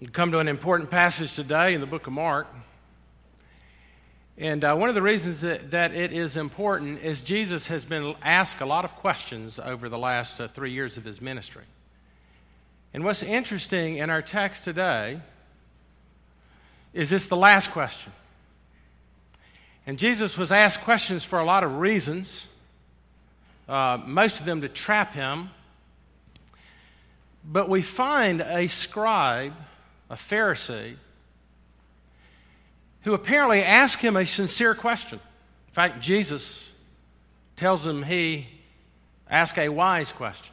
We come to an important passage today in the book of Mark. And uh, one of the reasons that, that, it is important is Jesus has been asked a lot of questions over the last uh, three years of his ministry. And what's interesting in our text today is this the last question. And Jesus was asked questions for a lot of reasons, uh, most of them to trap him. But we find a scribe a Pharisee, who apparently asked him a sincere question. In fact, Jesus tells him he asked a wise question.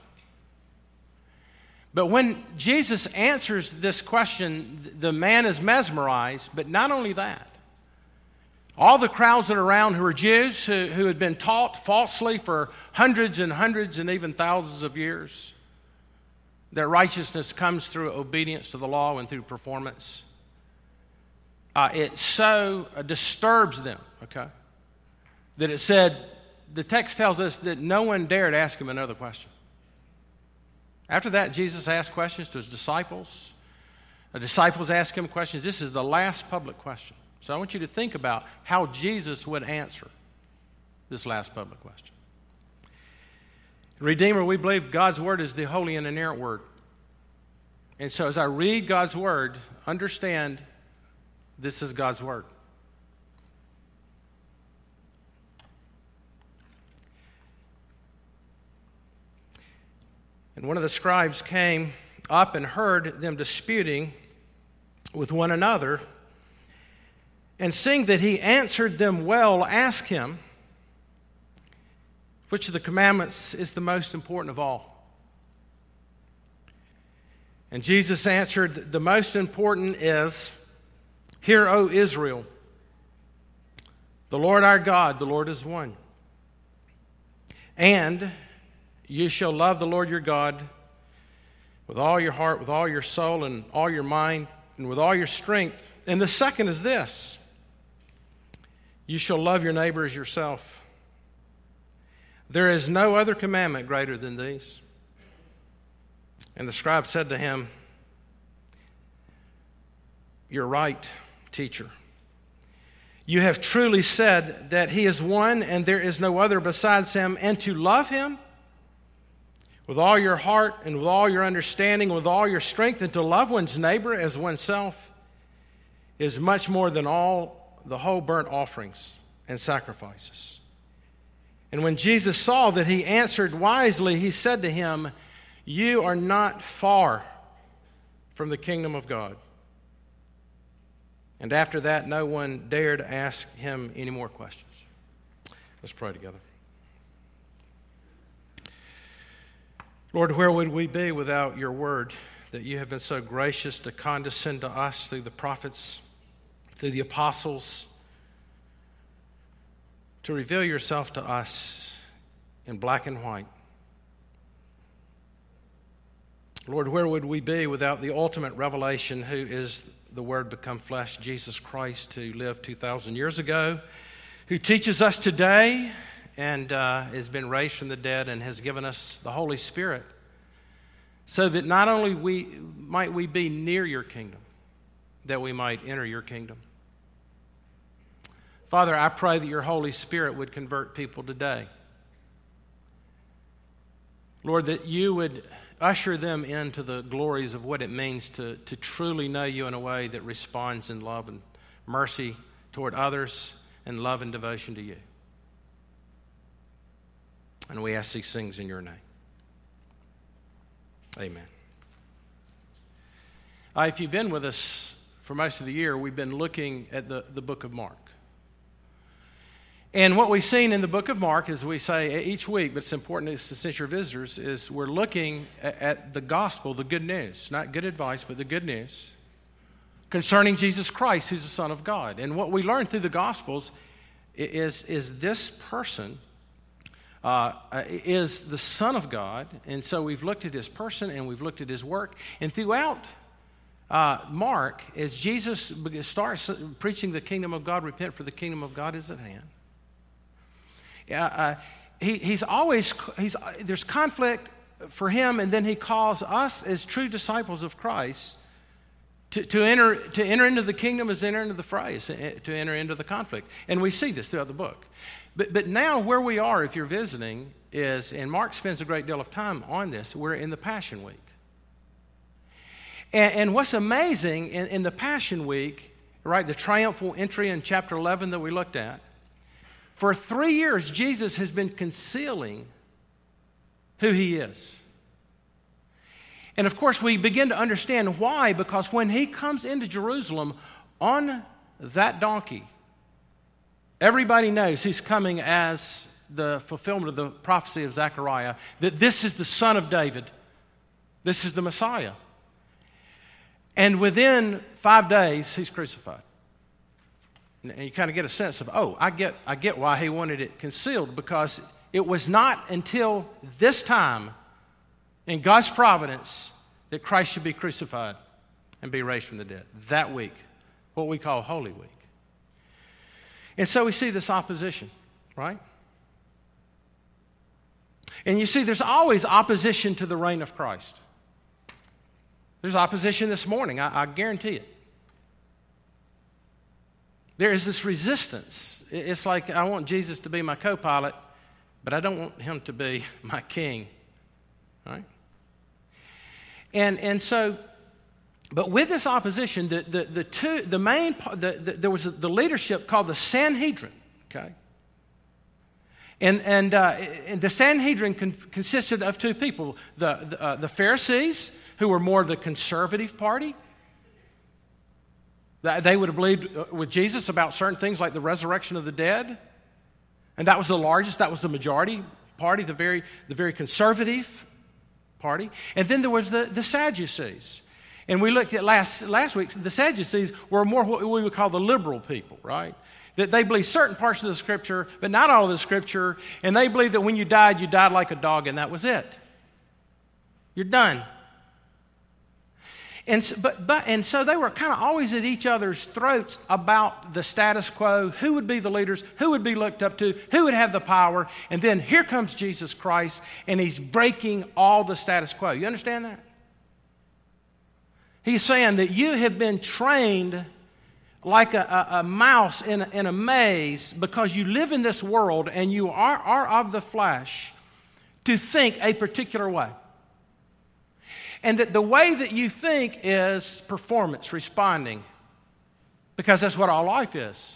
But when Jesus answers this question, the man is mesmerized, but not only that. All the crowds that are around who are Jews, who, who had been taught falsely for hundreds and hundreds and even thousands of years, that righteousness comes through obedience to the law and through performance. Uh, it so uh, disturbs them, okay, that it said, the text tells us that no one dared ask him another question. After that, Jesus asked questions to his disciples. The disciples asked him questions. This is the last public question. So I want you to think about how Jesus would answer this last public question. Redeemer, we believe God's Word is the holy and inerrant Word. And so as I read God's Word, understand this is God's Word. And one of the scribes came up and heard them disputing with one another. And seeing that he answered them well, asked him, which of the commandments is the most important of all? And Jesus answered, The most important is, Hear, O Israel, the Lord our God, the Lord is one. And you shall love the Lord your God with all your heart, with all your soul, and all your mind, and with all your strength. And the second is this you shall love your neighbor as yourself. There is no other commandment greater than these. And the scribe said to him, You're right, teacher. You have truly said that he is one and there is no other besides him, and to love him with all your heart and with all your understanding, with all your strength, and to love one's neighbor as oneself is much more than all the whole burnt offerings and sacrifices. And when Jesus saw that he answered wisely, he said to him, You are not far from the kingdom of God. And after that, no one dared ask him any more questions. Let's pray together. Lord, where would we be without your word that you have been so gracious to condescend to us through the prophets, through the apostles? To reveal yourself to us in black and white. Lord, where would we be without the ultimate revelation, who is the Word become flesh, Jesus Christ, who lived 2,000 years ago, who teaches us today and uh, has been raised from the dead and has given us the Holy Spirit, so that not only we, might we be near your kingdom, that we might enter your kingdom. Father, I pray that your Holy Spirit would convert people today. Lord, that you would usher them into the glories of what it means to, to truly know you in a way that responds in love and mercy toward others and love and devotion to you. And we ask these things in your name. Amen. Uh, if you've been with us for most of the year, we've been looking at the, the book of Mark. And what we've seen in the book of Mark, as we say each week, but it's important since you're visitors, is we're looking at the gospel, the good news, not good advice, but the good news concerning Jesus Christ, who's the Son of God. And what we learn through the gospels is, is this person uh, is the Son of God. And so we've looked at his person and we've looked at his work. And throughout uh, Mark, as Jesus starts preaching the kingdom of God, repent for the kingdom of God is at hand uh, he, he's always, he's, there's conflict for him, and then he calls us as true disciples of Christ To, to, enter, to enter into the kingdom is enter into the fray, is to enter into the conflict. And we see this throughout the book. But, but now, where we are, if you're visiting, is, and Mark spends a great deal of time on this, we're in the Passion Week. And, and what's amazing in, in the Passion Week, right, the triumphal entry in chapter 11 that we looked at, for three years, Jesus has been concealing who he is. And of course, we begin to understand why, because when he comes into Jerusalem on that donkey, everybody knows he's coming as the fulfillment of the prophecy of Zechariah that this is the son of David, this is the Messiah. And within five days, he's crucified. And you kind of get a sense of, oh, I get, I get why he wanted it concealed because it was not until this time in God's providence that Christ should be crucified and be raised from the dead. That week, what we call Holy Week. And so we see this opposition, right? And you see, there's always opposition to the reign of Christ. There's opposition this morning, I, I guarantee it. There is this resistance. It's like I want Jesus to be my co pilot, but I don't want him to be my king. Right? And, and so, but with this opposition, the, the, the, two, the main, the, the, there was the leadership called the Sanhedrin, okay? And, and, uh, and the Sanhedrin con- consisted of two people the, the, uh, the Pharisees, who were more the conservative party. They would have believed uh, with Jesus about certain things like the resurrection of the dead. And that was the largest, that was the majority party, the very, the very conservative party. And then there was the, the Sadducees. And we looked at last, last week, the Sadducees were more what we would call the liberal people, right? That they believe certain parts of the scripture, but not all of the scripture. And they believe that when you died, you died like a dog, and that was it. You're done. And, but, but, and so they were kind of always at each other's throats about the status quo who would be the leaders, who would be looked up to, who would have the power. And then here comes Jesus Christ, and he's breaking all the status quo. You understand that? He's saying that you have been trained like a, a, a mouse in a, in a maze because you live in this world and you are, are of the flesh to think a particular way. And that the way that you think is performance, responding, because that's what all life is.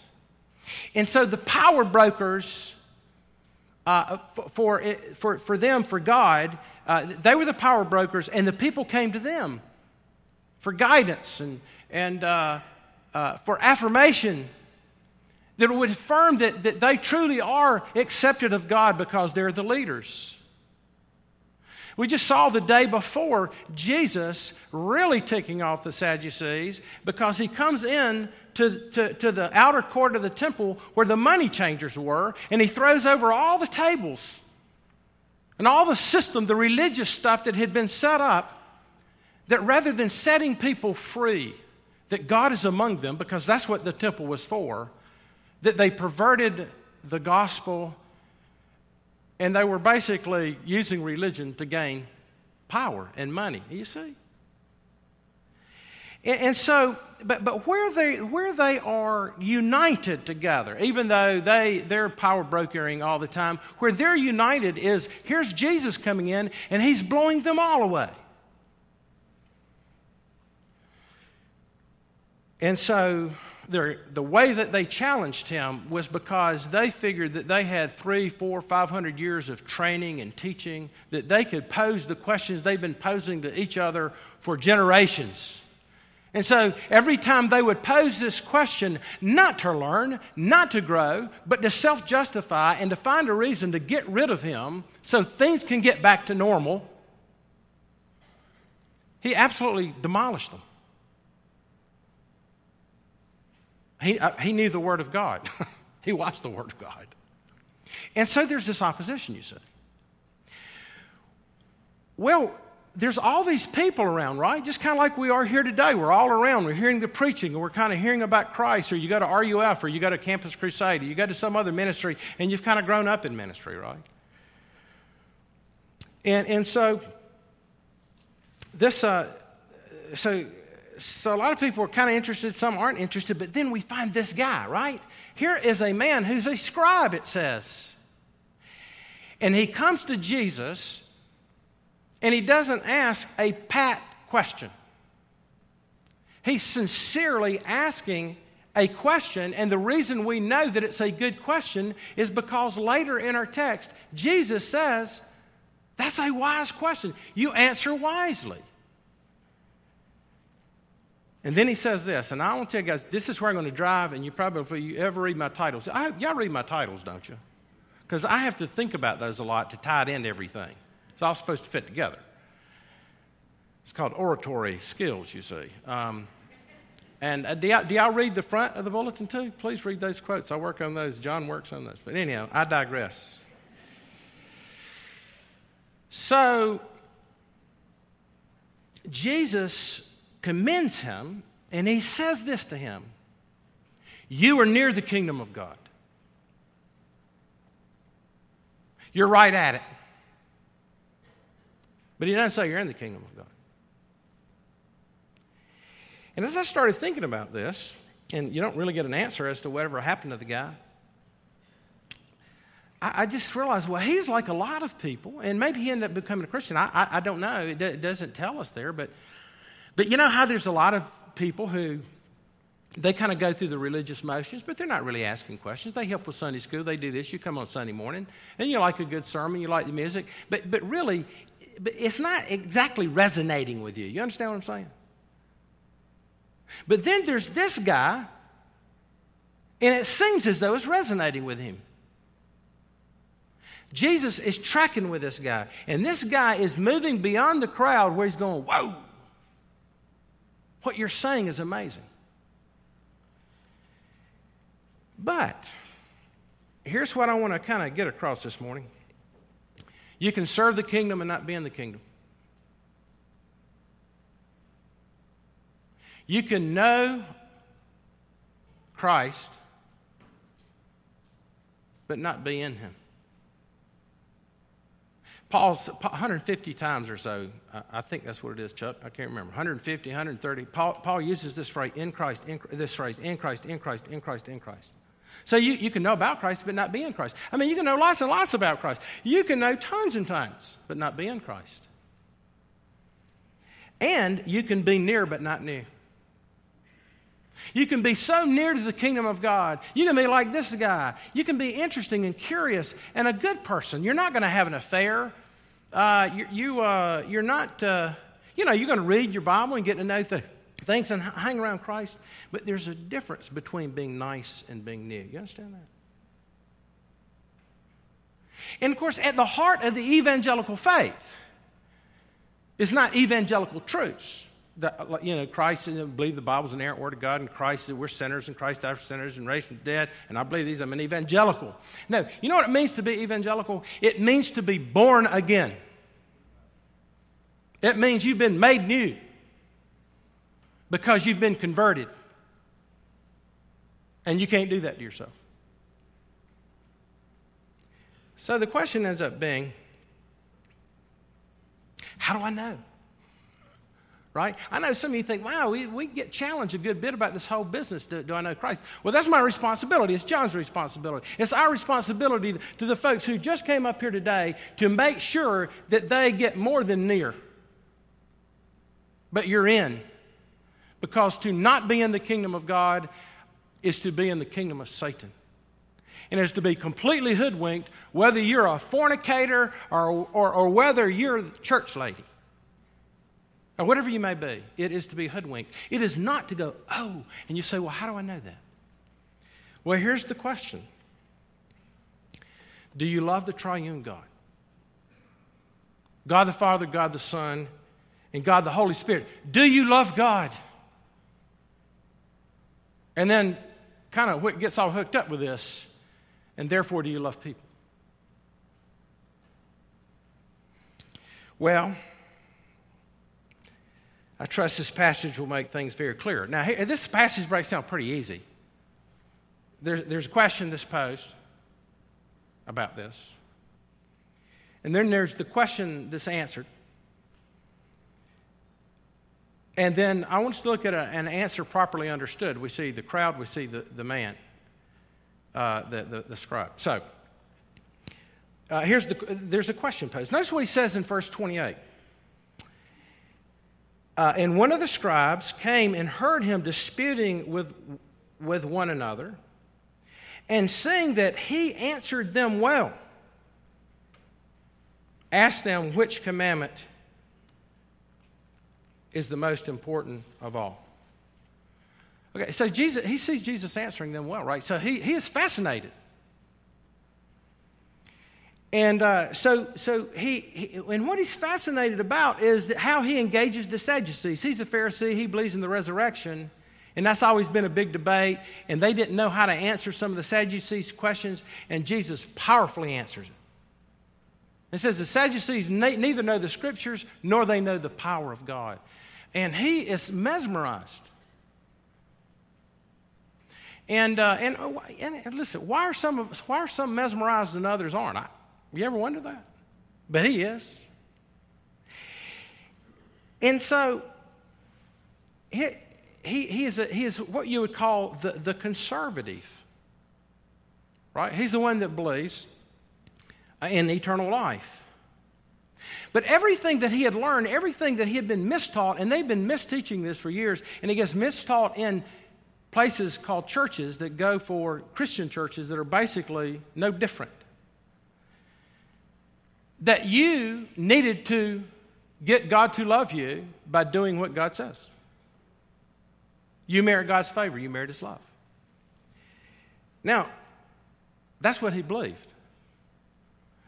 And so the power brokers, uh, for, for, for them, for God, uh, they were the power brokers, and the people came to them for guidance and, and uh, uh for affirmation that would affirm that, that they truly are accepted of God because they're the leaders. We just saw the day before Jesus really ticking off the Sadducees because he comes in to, to, to, the outer court of the temple where the money changers were and he throws over all the tables and all the system, the religious stuff that had been set up, that rather than setting people free, that God is among them because that's what the temple was for, that they perverted the gospel and they were basically using religion to gain power and money. You see? And, and so, but, but where, they, where they are united together, even though they, they're power brokering all the time, where they're united is here's Jesus coming in and he's blowing them all away. And so the way that they challenged him was because they figured that they had three, four, five hundred years of training and teaching, that they could pose the questions they've been posing to each other for generations. And so every time they would pose this question, not to learn, not to grow, but to self justify and to find a reason to get rid of him so things can get back to normal, he absolutely demolished them. He, uh, he knew the Word of God, he watched the Word of God. And so there's this opposition, you see. Well, there's all these people around, right? Just kind of like we are here today. We're all around. We're hearing the preaching, and we're kind of hearing about Christ, or you go to RUF, or you go to Campus Crusade, or you go to some other ministry, and you've kind of grown up in ministry, right? And, and so, this, uh, so so a lot of people are kind of interested, some aren't interested, but then we find this guy, right? Here is a man who's a scribe, it says. And he comes to Jesus and he doesn't ask a pat question. He's sincerely asking a question, and the reason we know that it's a good question is because later in our text, Jesus says, That's a wise question. You answer wisely. And then he says this, and I want to tell you guys, this is where I'm going to drive, and you probably, if you ever read my titles, I, y'all read my titles, don't you? Because I have to think about those a lot to tie it into everything. It's all supposed to fit together. It's called oratory skills, you see. Um, and uh, do, y'all, do y'all read the front of the bulletin too? Please read those quotes. I work on those. John works on those. But anyhow, I digress. So, Jesus commends him, and he says this to him You are near the kingdom of God. You're right at it. But he doesn't say you're in the kingdom of God. And as I started thinking about this, and you don't really get an answer as to whatever happened to the guy, I, just realized, well, he's like a lot of people, and maybe he ended up becoming a Christian. I, I, I don't know. It, d- it doesn't tell us there, but but you know how there's a lot of people who they kind of go through the religious motions, but they're not really asking questions. They help with Sunday school. They do this. You come on Sunday morning, and you like a good sermon. You like the music, but but really, but it's not exactly resonating with you. You understand what I'm saying? But then there's this guy, and it seems as though it's resonating with him. Jesus is tracking with this guy, and this guy is moving beyond the crowd where he's going, Whoa! What you're saying is amazing. But here's what I want to kind of get across this morning you can serve the kingdom and not be in the kingdom. You can know Christ, but not be in him. Paul's 150 times or so, I think that's what it is, Chuck. I can't remember. 150, 130. Paul, Paul uses this phrase, in Christ, in, this phrase, in Christ, in Christ, in Christ, in Christ. So you, you can know about Christ, but not be in Christ. I mean, you can know lots and lots about Christ. You can know tons and tons, but not be in Christ. And you can be near, but not near. You can be so near to the kingdom of God. You can be like this guy. You can be interesting and curious and a good person. You're not going to have an affair. Uh, you, you, uh, you're not, uh, you know, you're going to read your Bible and get to know the things and hang around Christ. But there's a difference between being nice and being new. You understand that? And of course, at the heart of the evangelical faith is not evangelical truths that, uh, you know, Christ, I believe the Bible's an errant word of God, and Christ, we're sinners, and Christ died for sinners and raised from the dead, and I believe these. I'm an evangelical. No, you know what it means to be evangelical? It means to be born again. It means you've been made new because you've been converted. And you can't do that to yourself. So the question ends up being how do I know? Right? I know some of you think, wow, we, we get challenged a good bit about this whole business. Do, do, I know Christ? Well, that's my responsibility. It's John's responsibility. It's our responsibility to the folks who just came up here today to make sure that they get more than near. But you're in. Because to not be in the kingdom of God is to be in the kingdom of Satan. And is to be completely hoodwinked, whether you're a fornicator or, or, or whether you're a church lady or whatever you may be, it is to be hoodwinked. It is not to go, oh, and you say, well, how do I know that? Well, here's the question Do you love the triune God? God the Father, God the Son, and God the Holy Spirit. Do you love God? And then kind of gets all hooked up with this, and therefore do you love people? Well, I trust this passage will make things very clear. Now, this passage breaks down pretty easy. There's, there's a question that's posed about this. And then there's the question that's answered. And then I want us to look at a, an answer properly understood. We see the crowd, we see the, the man, uh, the, the, the, scribe. So, uh, here's the, there's a question posed. Notice what he says in verse 28. Uh, and one of the scribes came and heard him disputing with, with one another, and seeing that he answered them well, asked them which commandment is the most important of all. Okay, so Jesus, he sees Jesus answering them well, right? So he, he is fascinated. And uh, so, so he, he, and what he's fascinated about is how he engages the Sadducees. He's a Pharisee, he believes in the resurrection, and that's always been a big debate. And they didn't know how to answer some of the Sadducees' questions, and Jesus powerfully answers it. It says the Sadducees ne- neither know the scriptures nor they know the power of God. And he is mesmerized. And, uh, and, and, listen, why are, some of, why are some mesmerized and others aren't? I, you ever wonder that? But he is. And so, he, he, he, is, a, he is what you would call the, the conservative, right? He's the one that believes in eternal life. But everything that he had learned, everything that he had been mistaught, and they've been misteaching this for years, and he gets mistaught in places called churches that go for Christian churches that are basically no different. That you needed to get God to love you by doing what God says. You merit God's favor, you merit His love. Now, that's what he believed.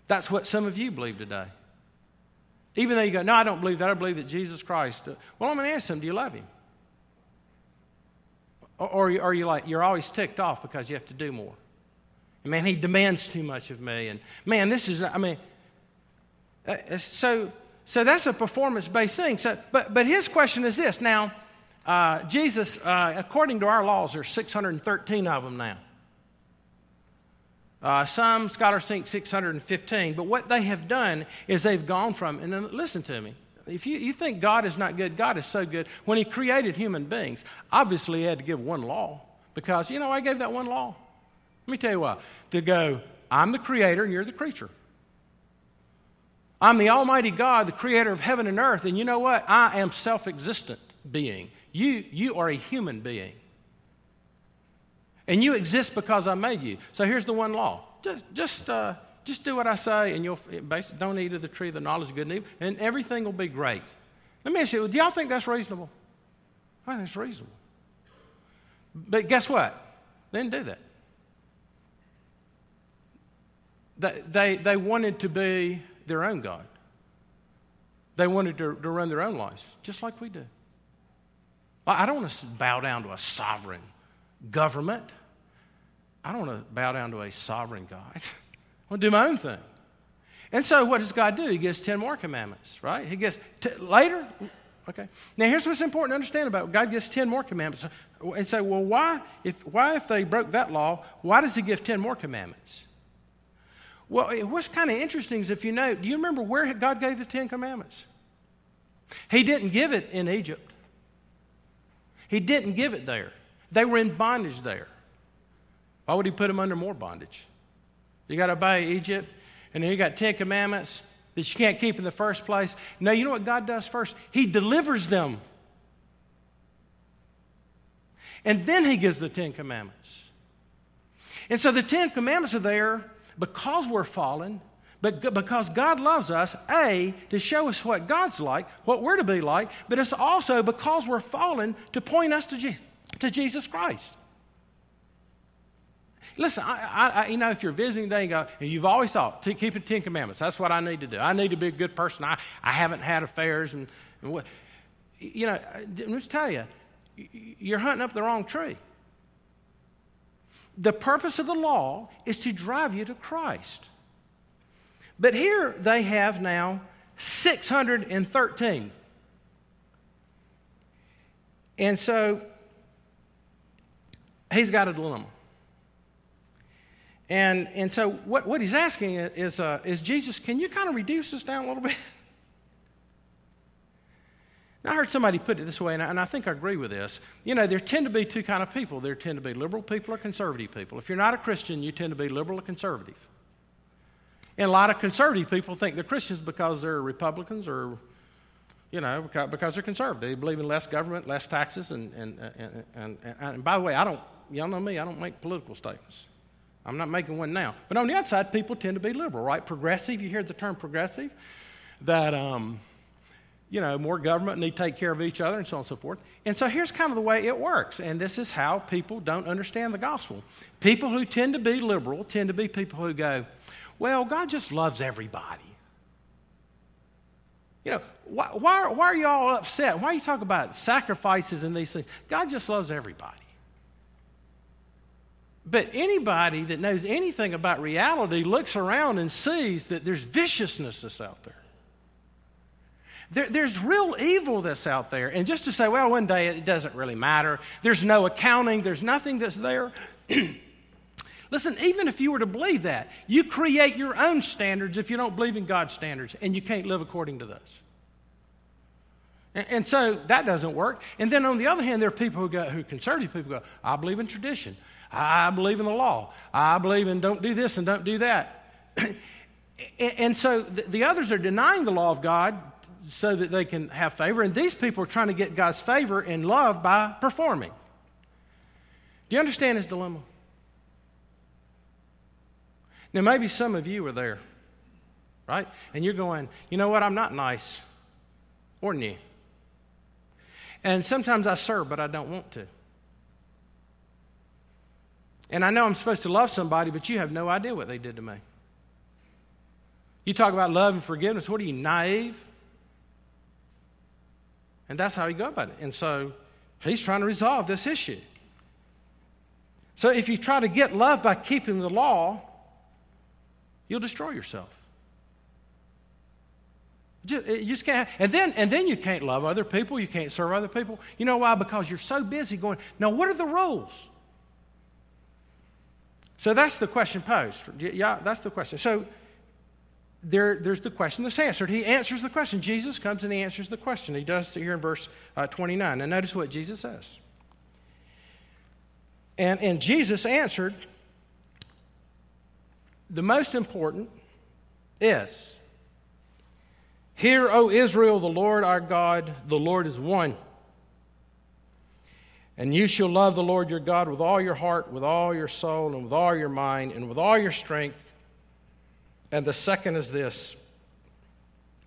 That's what some of you believe today. Even though you go, no, I don't believe that. I believe that Jesus Christ. Uh, well, I'm going to ask him, do you love him? Or, or are you like, you're always ticked off because you have to do more? And man, he demands too much of me. And man, this is, I mean, uh, uh so, so that's a performance based thing. So, but, but his question is this now, uh, Jesus, uh, according to our laws, there's 613 of them now. Uh, some scholars think 615, but what they have done is they've gone from, and then listen to me. If you, you think God is not good, God is so good. When He created human beings, obviously He had to give one law because, you know, I gave that one law. Let me tell you what to go, I'm the creator and you're the creature. I'm the Almighty God, the creator of heaven and earth, and you know what? I am self existent being. You, you are a human being. And you exist because I made you. So here's the one law. Just, just, uh, just do what I say, and you'll basically don't eat of the tree of the knowledge of good and evil, and everything will be great. Let me ask you, do y'all think that's reasonable? I think it's reasonable. But guess what? They didn't do that. They, they, they wanted to be their own God. They wanted to, to run their own lives, just like we do. I don't want to bow down to a sovereign government. I don't want to bow down to a sovereign God. I want to do my own thing. And so, what does God do? He gives 10 more commandments, right? He gives t- later, okay. Now, here's what's important to understand about. God gives 10 more commandments. And say, well, why if, why, if they broke that law, why does He give 10 more commandments? Well, what's kind of interesting is if you know, do you remember where God gave the Ten Commandments? He didn't give it in Egypt, He didn't give it there. They were in bondage there. Why would he put them under more bondage? You got to obey Egypt, and then you got Ten Commandments that you can't keep in the first place. No, you know what God does first? He delivers them. And then he gives the Ten Commandments. And so the Ten Commandments are there because we're fallen, but because God loves us, A, to show us what God's like, what we're to be like, but it's also because we're fallen to point us to Jesus to Jesus Christ. Listen, I, I, you know, if you're visiting today and go, and you've always thought, keeping Ten Commandments, that's what I need to do. I need to be a good person. I, I haven't had affairs. And, and what, you know, let me just tell you, you're hunting up the wrong tree. The purpose of the law is to drive you to Christ. But here they have now 613. And so he's got a dilemma. And, and so what, what he's asking is, uh, is Jesus, can you kind of reduce this down a little bit? I heard somebody put it this way, and I, and I think I agree with this. You know, there tend to be two kind of people. There tend to be liberal people or conservative people. If you're not a Christian, you tend to be liberal or conservative. And a lot of conservative people think they're Christians because they're Republicans or, you know, because they're conservative. They believe in less government, less taxes. And, and, and, and, and by the way, I don't, y'all know me, I don't make political statements. I'm not making one now. But on the outside, people tend to be liberal, right? Progressive, you hear the term progressive, that, um, you know, more government and they take care of each other and so on and so forth. And so here's kind of the way it works. And this is how people don't understand the gospel. People who tend to be liberal tend to be people who go, well, God just loves everybody. You know, why, why, why are you all upset? Why are you talking about sacrifices and these things? God just loves everybody. But anybody that knows anything about reality looks around and sees that there's viciousness that's out there. There. There's real evil that's out there. And just to say, well, one day it doesn't really matter, there's no accounting, there's nothing that's there. Listen, even if you were to believe that, you create your own standards if you don't believe in God's standards, and you can't live according to those. And, and so that doesn't work. And then on the other hand, there are people who go, who conservative people go, I believe in tradition. I believe in the law. I believe in don't do this and don't do that. and so the others are denying the law of God so that they can have favor. And these people are trying to get God's favor and love by performing. Do you understand his dilemma? Now, maybe some of you are there, right? And you're going, you know what? I'm not nice or new. And sometimes I serve, but I don't want to. And I know I'm supposed to love somebody, but you have no idea what they did to me. You talk about love and forgiveness. What are you, naive? And that's how you go about it. And so he's trying to resolve this issue. So if you try to get love by keeping the law, you'll destroy yourself. Just, eh, you just can't. And then, and then you can't love other people. You can't serve other people. You know why? Because you're so busy going, now, what are the rules? So that's the question posed. Yeah, that's the question. So there, there's the question that's answered. He answers the question. Jesus comes and he answers the question. He does here in verse uh, 29. And notice what Jesus says. And, and Jesus answered, the most important is Hear, O Israel, the Lord our God, the Lord is one. And you shall love the Lord your God with all your heart, with all your soul, and with all your mind, and with all your strength. And the second is this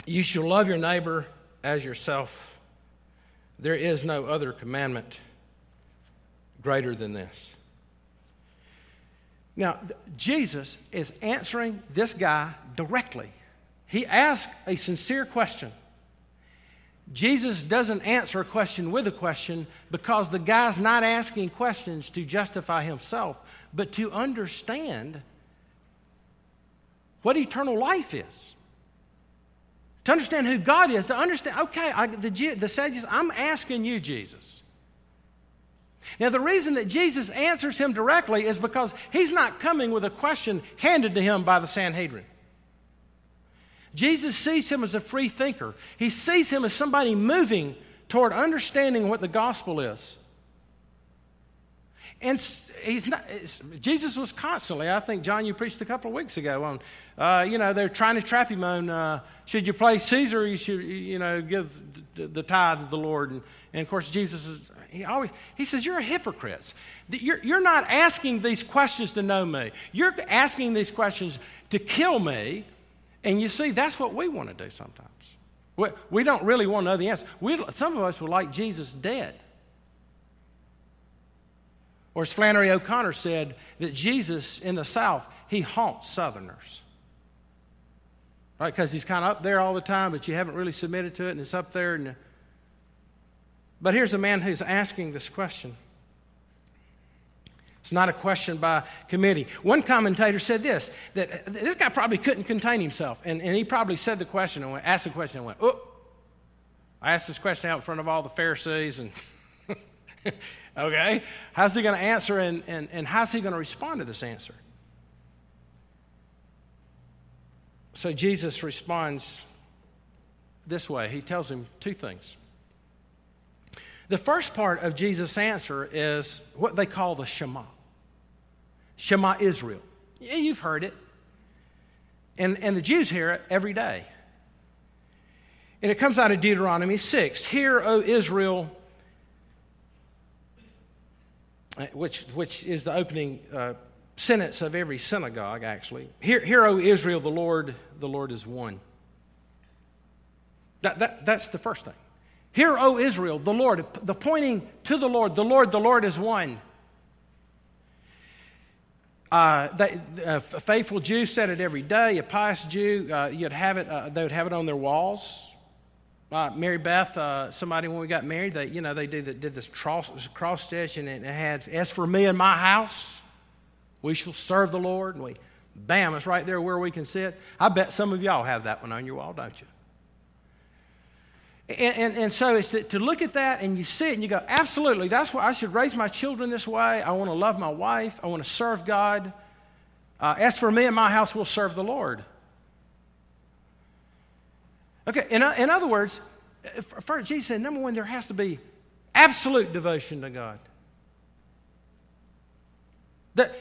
you shall love your neighbor as yourself. There is no other commandment greater than this. Now, Jesus is answering this guy directly. He asked a sincere question. Jesus doesn't answer a question with a question because the guy's not asking questions to justify himself, but to understand what eternal life is. To understand who God is, to understand, okay, I, the, the sages, I'm asking you, Jesus. Now, the reason that Jesus answers him directly is because he's not coming with a question handed to him by the Sanhedrin. Jesus sees him as a free thinker. He sees him as somebody moving toward understanding what the gospel is. And he's not, Jesus was constantly, I think, John, you preached a couple of weeks ago on, uh, you know, they're trying to trap him on, uh, should you play Caesar or you should, you know, give the, the tithe of the Lord? And, and, of course, Jesus is, he always, he says, you're a hypocrite. You're, you're not asking these questions to know me. You're asking these questions to kill me and you see, that's what we want to do sometimes. We, we don't really want to know the answer. We, some of us would like Jesus dead. Or as Flannery O'Connor said, that Jesus in the South, he haunts Southerners. Right? Because he's kind of up there all the time, but you haven't really submitted to it, and it's up there. And, but here's a man who's asking this question it's not a question by committee. One commentator said this that this guy probably couldn't contain himself. And, and he probably said the question and went, asked the question and went, Oh, I asked this question out in front of all the Pharisees. And okay, how's he going to answer and, and, and how's he going to respond to this answer? So Jesus responds this way He tells him two things. The first part of Jesus' answer is what they call the Shema. Shema Israel. Yeah, you've heard it. And, and the Jews hear it every day. And it comes out of Deuteronomy 6. Hear, O Israel, uh, which, which is the opening uh, sentence of every synagogue, actually. Hear, hear, O Israel, the Lord, the Lord is one. That, that, that's the first thing. Hear, O Israel, the Lord, the pointing to the Lord, the Lord, the Lord is one. Uh, they, a faithful Jew said it every day. A pious Jew, uh, you'd have it. Uh, they would have it on their walls. Uh, Mary Beth, uh, somebody when we got married, they you know they did, did this cross, cross stitch and it had as for me and my house, we shall serve the Lord. And we, bam, it's right there where we can sit. I bet some of y'all have that one on your wall, don't you? And, and, and, so it's to, to, look at that and you see it and you go, absolutely, that's why I should raise my children this way. I want to love my wife. I want to serve God. Uh, as for me and my house, we'll serve the Lord. Okay, in, in other words, for, Jesus said, number one, there has to be absolute devotion to God. That,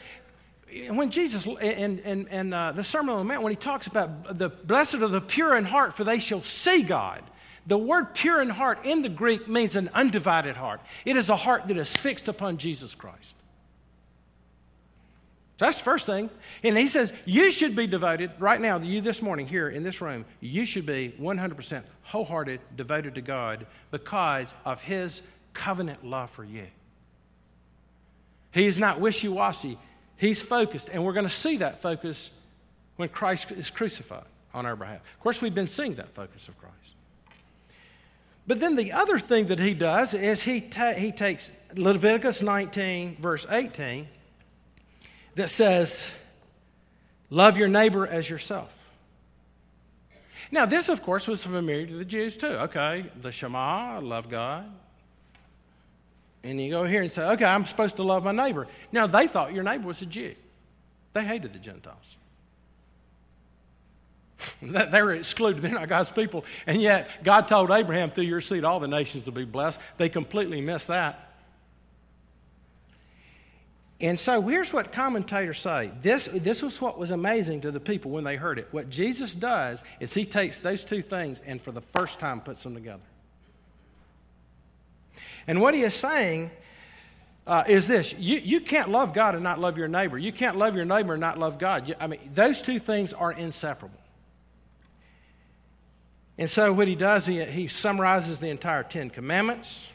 when Jesus, in, in, in uh, the Sermon on the Mount, when he talks about the blessed are the pure in heart, for they shall see God. The word pure in heart in the Greek means an undivided heart. It is a heart that is fixed upon Jesus Christ. So that's the first thing. And he says, You should be devoted, right now, you this morning here in this room, you should be 100% wholehearted, devoted to God because of his covenant love for you. He is not wishy washy, he's focused. And we're going to see that focus when Christ is crucified on our behalf. Of course, we've been seeing that focus of Christ. But then the other thing that he does is he, ta- he takes Leviticus 19, verse 18, that says, Love your neighbor as yourself. Now, this, of course, was familiar to the Jews too. Okay, the Shema, love God. And you go here and say, okay, I'm supposed to love my neighbor. Now, they thought your neighbor was a Jew, they hated the Gentiles. they were excluded. They're not God's people. And yet, God told Abraham, through your seed, all the nations will be blessed. They completely missed that. And so here's what commentators say. This, this was what was amazing to the people when they heard it. What Jesus does is he takes those two things and for the first time puts them together. And what he is saying uh, is this you, you can't love God and not love your neighbor. You can't love your neighbor and not love God. You, I mean, those two things are inseparable. And so what he does, he, he summarizes the entire Ten Commandments.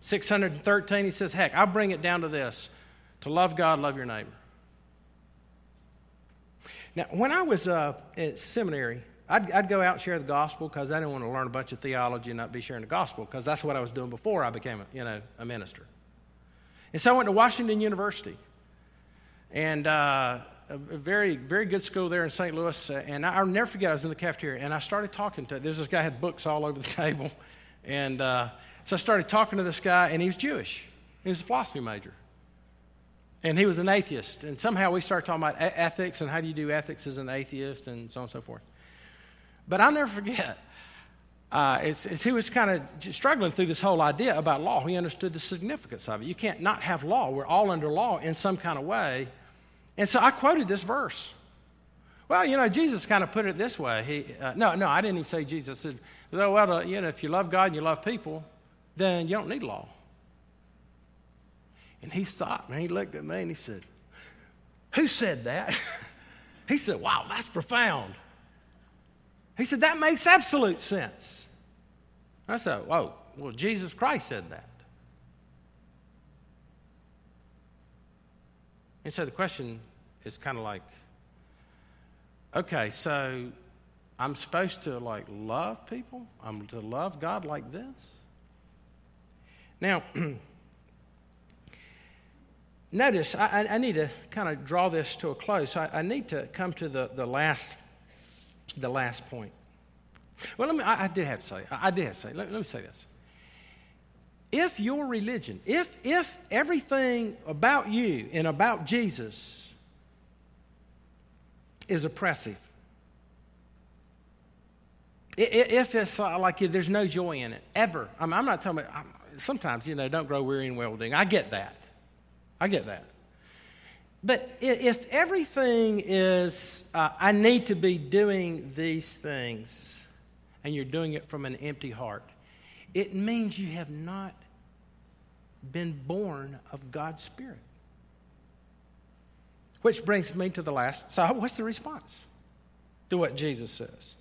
613, he says, heck, I'll bring it down to this to love God, love your neighbor. Now, when I was uh, at seminary, I'd, I'd, go out and share the gospel because I didn't want to learn a bunch of theology and not be sharing the gospel because that's what I was doing before I became a, you know, a minister. And so I went to Washington University. And uh, a, very, very good school there in St. Louis. Uh, and I, will never forget, I was in the cafeteria and I started talking to, there's this guy had books all over the table. And uh, so I started talking to this guy, and he was Jewish. He was a philosophy major. And he was an atheist. And somehow we start talking about ethics and how do you do ethics as an atheist and so on and so forth. But I'll never forget, uh, as, he was kind of struggling through this whole idea about law, he understood the significance of it. You can't not have law. We're all under law in some kind of way. And so I quoted this verse. Well, you know, Jesus kind of put it this way. He, uh, no, no, I didn't even say Jesus said, well, you know, if you love God and you love people, then you don't need law. And he stopped and he looked at me and he said, Who said that? he said, Wow, that's profound. He said, That makes absolute sense. I said, Whoa, well, Jesus Christ said that. And so the question is kind of like, okay, so I'm supposed to like love people? I'm to love God like this? Now, notice I, I, need to kind of draw this to a close. I, I, need to come to the, the last the last point. Well, let me. I, I did have to say. I, did have to say. Let, let me say this if your religion, if, if everything about you and about Jesus is oppressive, if it's like there's no joy in it, ever, I'm, not talking about, I'm, sometimes, you know, don't grow weary in well doing. I get that. I get that. But if everything is, uh, I need to be doing these things, and you're doing it from an empty heart, it means you have not been born of God's Spirit. Which brings me to the last. So, what's the response to what Jesus says?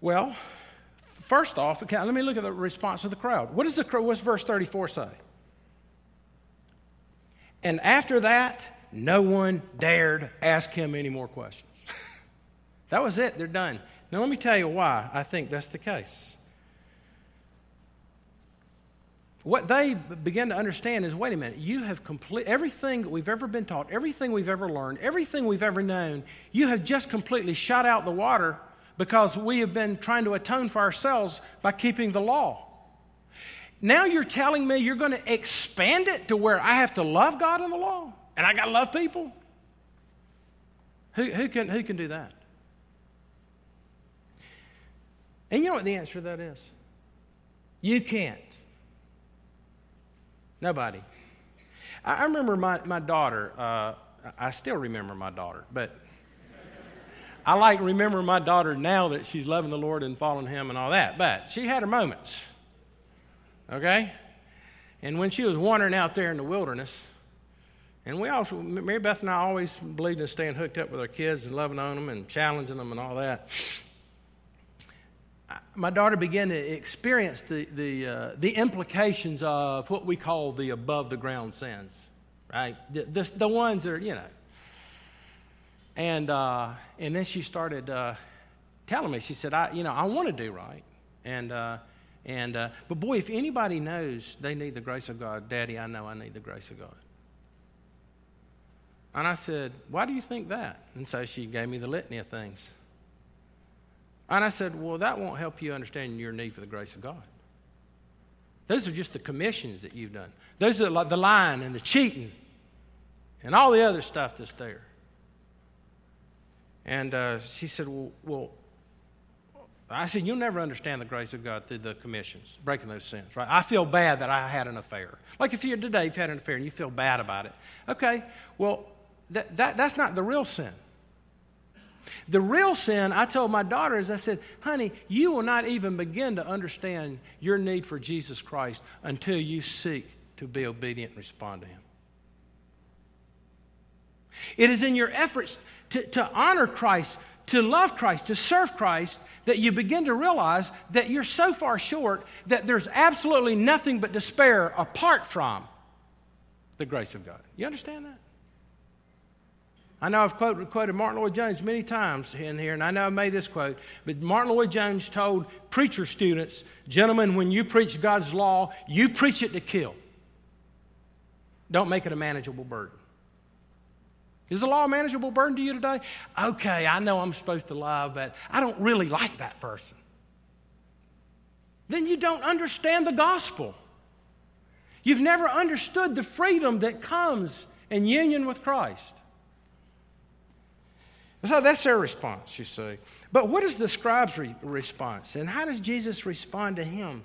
Well, first off, okay, let me look at the response of the crowd. What does the what's verse 34 say? And after that, no one dared ask him any more questions. that was it. They're done. Now, let me tell you why I think that's the case. What they begin to understand is wait a minute, you have complete everything that we've ever been taught, everything we've ever learned, everything we've ever known, you have just completely shot out the water because we have been trying to atone for ourselves by keeping the law. Now you're telling me you're going to expand it to where I have to love God and the law and I got to love people? Who, who, can, who can do that? And you know what the answer to that is? You can't. Nobody. I, remember my, my daughter, uh, I still remember my daughter, but I like remember my daughter now that she's loving the Lord and following Him and all that. But she had her moments. Okay? And when she was wandering out there in the wilderness, and we also, Mary Beth and I always believed in staying hooked up with our kids and loving on them and challenging them and all that. My daughter began to experience the, the, uh, the implications of what we call the above the ground sins, right? The, the, the ones that are, you know. And, uh, and then she started uh, telling me, she said, I, you know, I want to do right. And, uh, and, uh, but boy, if anybody knows they need the grace of God, Daddy, I know I need the grace of God. And I said, Why do you think that? And so she gave me the litany of things. And I said, Well, that won't help you understand your need for the grace of God. Those are just the commissions that you've done. Those are the lying and the cheating and all the other stuff that's there. And uh, she said, well, well, I said, You'll never understand the grace of God through the commissions, breaking those sins, right? I feel bad that I had an affair. Like if you're today, you've had an affair and you feel bad about it. Okay, well, that, that, that's not the real sin. The real sin, I told my daughter, is I said, honey, you will not even begin to understand your need for Jesus Christ until you seek to be obedient and respond to Him. It is in your efforts to, to honor Christ, to love Christ, to serve Christ, that you begin to realize that you're so far short that there's absolutely nothing but despair apart from the grace of God. You understand that? I know I've quoted, quoted Martyn Lloyd-Jones many times in here, and I know I made this quote, but Martyn Lloyd-Jones told preacher students, gentlemen, when you preach God's law, you preach it to kill. Don't make it a manageable burden. Is the law a manageable burden to you today? Okay, I know I'm supposed to love, but I don't really like that person. Then you don't understand the gospel. You've never understood the freedom that comes in union with Christ. So that's their response, you see. But what is the scribe's re- response? And how does Jesus respond to him?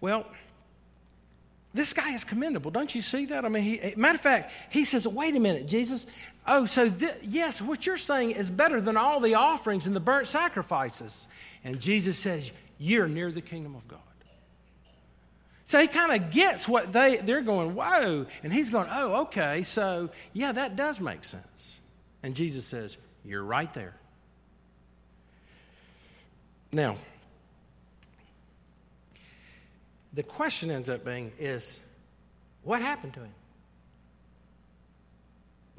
Well, this guy is commendable. Don't you see that? I mean, he, matter of fact, he says, wait a minute, Jesus. Oh, so th- yes, what you're saying is better than all the offerings and the burnt sacrifices. And Jesus says, you're near the kingdom of God. So he kind of gets what they, they're going, whoa. And he's going, oh, okay, so yeah, that does make sense. And Jesus says, you're right there. Now, the question ends up being is what happened to him?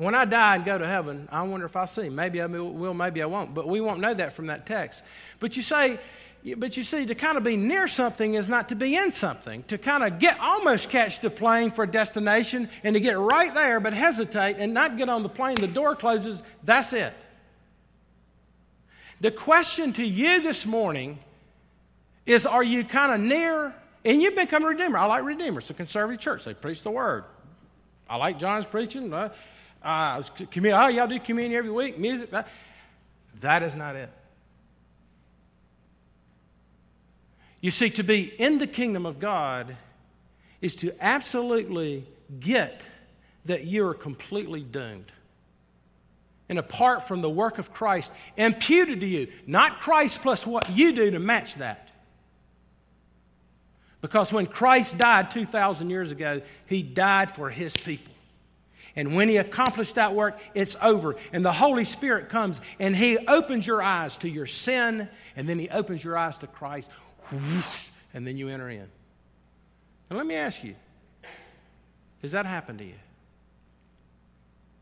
When I die and go to heaven, I wonder if I'll see. Maybe I will, maybe I won't. But we won't know that from that text. But you say, but you see, to kind of be near something is not to be in something. To kind of get almost catch the plane for a destination and to get right there, but hesitate and not get on the plane, the door closes, that's it. The question to you this morning is are you kind of near? And you've become a redeemer. I like redeemers. It's a conservative church. They preach the word. I like John's preaching. Uh, Uh, uh, oh, y'all do communion every week, music. That is not it. You see, to be in the kingdom of God is to absolutely get that you are completely doomed. And apart from the work of Christ imputed to you, not Christ plus what you do to match that. Because when Christ died 2,000 years ago, he died for his people. And when he accomplished that work, it's over. And the Holy Spirit comes and he opens your eyes to your sin, and then he opens your eyes to Christ, and then you enter in. And let me ask you has that happened to you?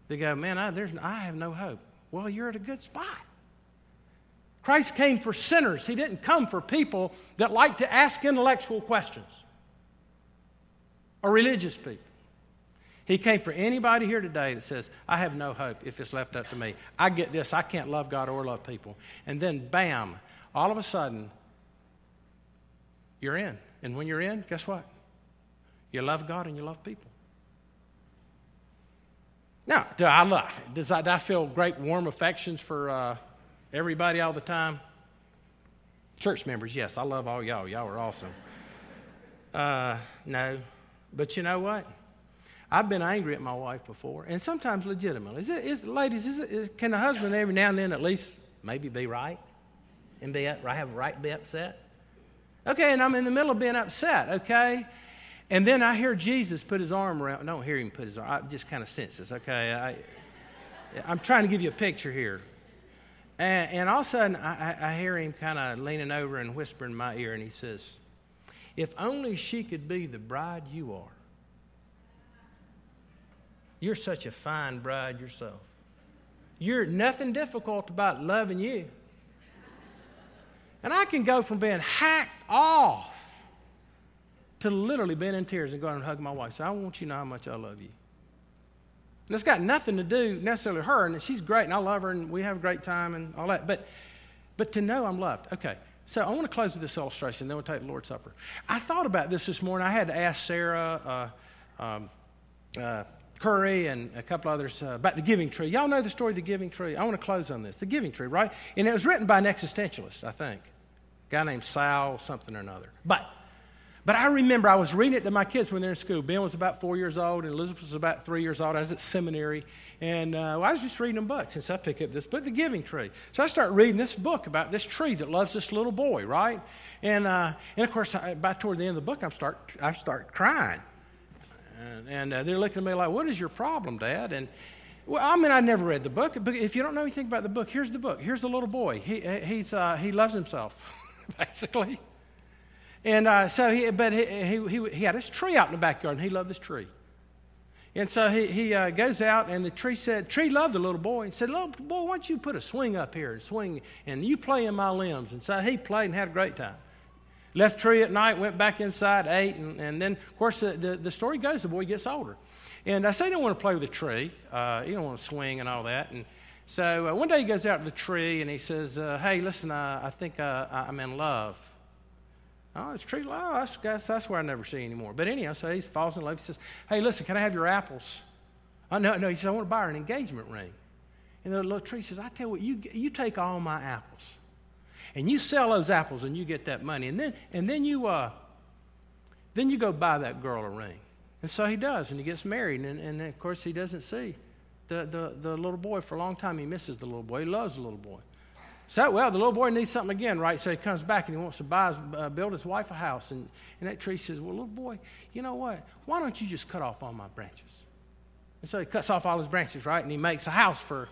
They go, man, I, there's, I have no hope. Well, you're at a good spot. Christ came for sinners. He didn't come for people that like to ask intellectual questions or religious people. He came for anybody here today that says, I have no hope if it's left up to me. I get this. I can't love God or love people. And then, bam, all of a sudden, you're in. And when you're in, guess what? You love God and you love people. Now, do I love? Does I, do I feel great warm affections for uh, everybody all the time? Church members, yes, I love all y'all. Y'all are awesome. Uh, no, but you know what? I've been angry at my wife before, and sometimes legitimately. Is it, is, ladies, is it, is, can the husband every now and then at least maybe be right and be have a right be upset? Okay, and I'm in the middle of being upset. Okay, and then I hear Jesus put his arm around. Don't hear him put his arm. I just kind of sense this. Okay, I, I'm trying to give you a picture here. And, and all of a sudden, I, I hear him kind of leaning over and whispering in my ear, and he says, "If only she could be the bride you are. You're such a fine bride yourself. You're nothing difficult about loving you." And I can go from being hacked off to literally being in tears and going and hug my wife. So I want you to know how much I love you. And it's got nothing to do necessarily with her, and she's great, and I love her, and we have a great time and all that. But, but to know I'm loved. Okay, so I want to close with this illustration, then we'll take the Lord's Supper. I thought about this this morning. I had to ask Sarah, uh, um, uh, Curry, and a couple others uh, about the giving tree. Y'all know the story of the giving tree? I want to close on this. The giving tree, right? And it was written by an existentialist, I think. A guy named Sal something or another. But but I remember I was reading it to my kids when they're in school. Ben was about four years old, and Elizabeth was about three years old. I was at seminary, and uh, well, I was just reading them books. So I pick up this book, The Giving Tree. So I start reading this book about this tree that loves this little boy, right? And, uh, and of course, I, by toward the end of the book, I'm start, I start crying. And, and uh, they're looking at me like, What is your problem, Dad? And well, I mean, I never read the book, but if you don't know anything about the book, here's the book. Here's the little boy. He, he's, uh, he loves himself, basically. And uh, so, he, but he, he, he, had this tree out in the backyard, and he loved this tree. And so he, he uh, goes out, and the tree said, Tree loved the little boy, and said, Little boy, why don't you put a swing up here and swing, and you play in my limbs? And so he played and had a great time. Left tree at night, went back inside, ate, and, and then, of course, the, the, the, story goes the boy gets older. And I say he don't want to play with the tree. Uh, he don't want to swing and all that. And so uh, one day he goes out to the tree, and he says, uh, Hey, listen, I think uh, I'm in love. Oh, it's tree. Oh, that's, that's, that's where I never see anymore. But anyhow, so he falls in love. He says, Hey, listen, can I have your apples? Oh, no, no. He says, I want to buy her an engagement ring. And the little tree says, I tell you what, you, you take all my apples. And you sell those apples and you get that money. And then, and then, you, uh, then you go buy that girl a ring. And so he does, and he gets married. And, and of course, he doesn't see the, the, the little boy for a long time. He misses the little boy. He loves the little boy. So, well, the little boy needs something again, right? So he comes back and he wants to buy his, uh, build his wife a house. And, and that tree says, Well, little boy, you know what? Why don't you just cut off all my branches? And so he cuts off all his branches, right? And he makes a house for,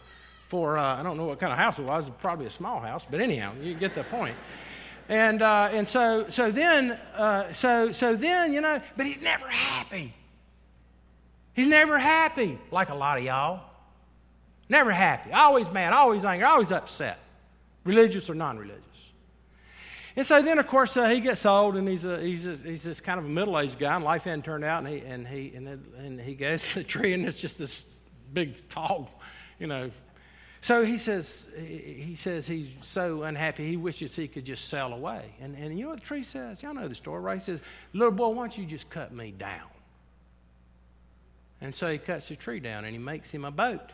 for uh, I don't know what kind of house it was, probably a small house, but anyhow, you get the point. And, uh, and so, so then, uh, so, so then, you know, but he's never happy. He's never happy, like a lot of y'all. Never happy. Always mad, always angry, always upset religious or non religious. And so then, of course, uh, he gets old, and he's a, he's a, he's this kind of a middle aged guy, and life hadn't turned out, and he and he and, it, and he goes to the tree, and it's just this big, tall, you know. So he says he says he's so unhappy, he wishes he could just sail away. And and you know what the tree says? Y'all know the story, right? He says, "Little boy, why don't you just cut me down?" And so he cuts the tree down, and he makes him a boat.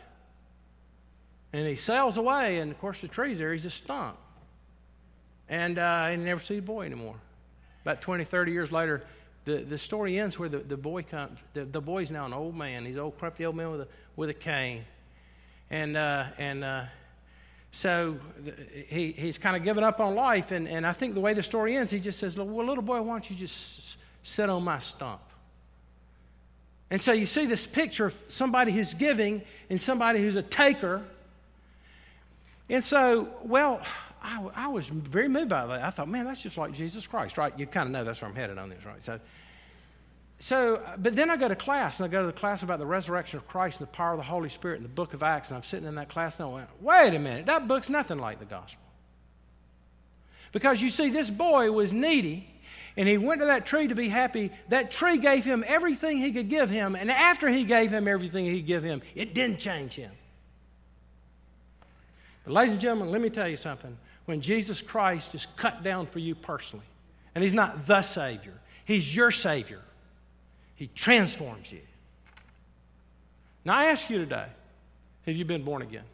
And he sails away, and of course, the tree's there. He's a stump. And uh, he never see the boy anymore. about 20, 30 years later, the, the story ends where the, the boy comes. The, the boy's now an old man. He's an old, crumpy old man with a, with a cane. And, uh, and uh, so he, he's kind of given up on life. And, and I think the way the story ends, he just says, Well, little boy, why don't you just sit on my stump? And so you see this picture of somebody who's giving and somebody who's a taker. And so, well, I, I, was very moved by that. I thought, man, that's just like Jesus Christ, right? You kind of know that's where I'm headed on this, right? So, so, uh, but then I go to class, and I go to the class about the resurrection of Christ and the power of the Holy Spirit in the book of Acts, and I'm sitting in that class, and I went, wait a minute, that book's nothing like the gospel. Because you see, this boy was needy, and he went to that tree to be happy. That tree gave him everything he could give him, and after he gave him everything he could give him, it didn't change him. But, ladies and gentlemen, let me tell you something when Jesus Christ is cut down for you personally. And He's not the Savior, He's your Savior. He transforms you. Now, I ask you today have you been born again?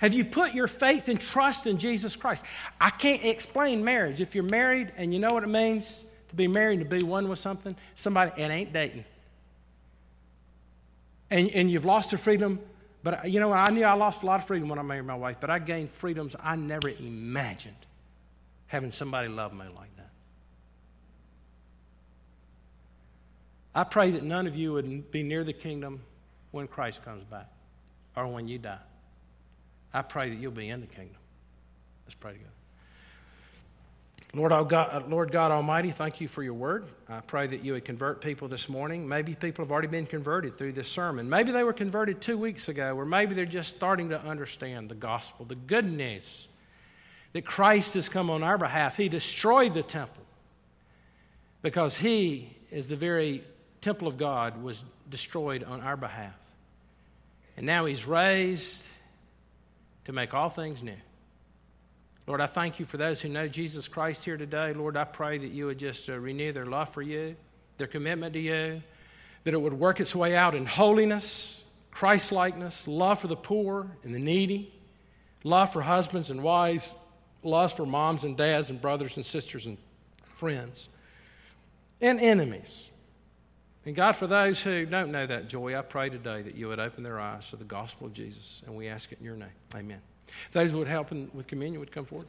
Have you put your faith and trust in Jesus Christ? I can't explain marriage. If you're married and you know what it means to be married, to be one with something, somebody, it ain't dating. And, and you've lost your freedom but uh, you know, I knew I lost a lot of freedom when I married my wife, but I gained freedoms I never imagined having somebody love me like that. I pray that none of you would be near the kingdom when Christ comes back or when you die. I pray that you'll be in the kingdom. Let's pray together. Lord, oh God, uh, Lord God Almighty, thank you for your word. I pray that you would convert people this morning. Maybe people have already been converted through this sermon. Maybe they were converted two weeks ago, or maybe they're just starting to understand the gospel, the good news that Christ has come on our behalf. He destroyed the temple because he is the very temple of God was destroyed on our behalf. And now he's raised to make all things new. Lord, I thank you for those who know Jesus Christ here today. Lord, I pray that you would just uh, renew their love for you, their commitment to you, that it would work its way out in holiness, Christ likeness, love for the poor and the needy, love for husbands and wives, love for moms and dads and brothers and sisters and friends, and enemies. And God, for those who don't know that joy, I pray today that you would open their eyes to the gospel of Jesus. And we ask it in your name. Amen. Those who would help with communion would come forward.